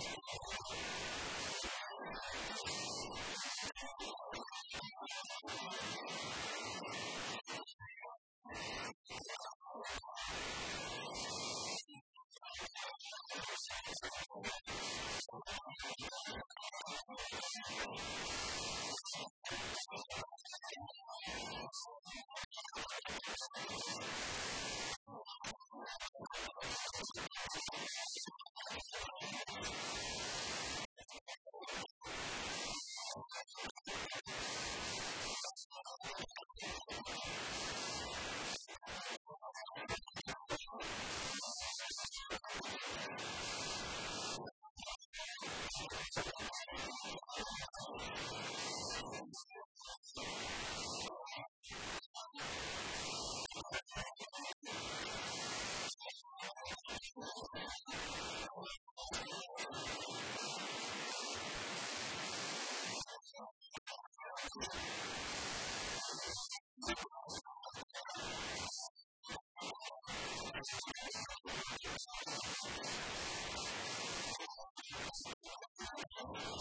you そして you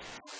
you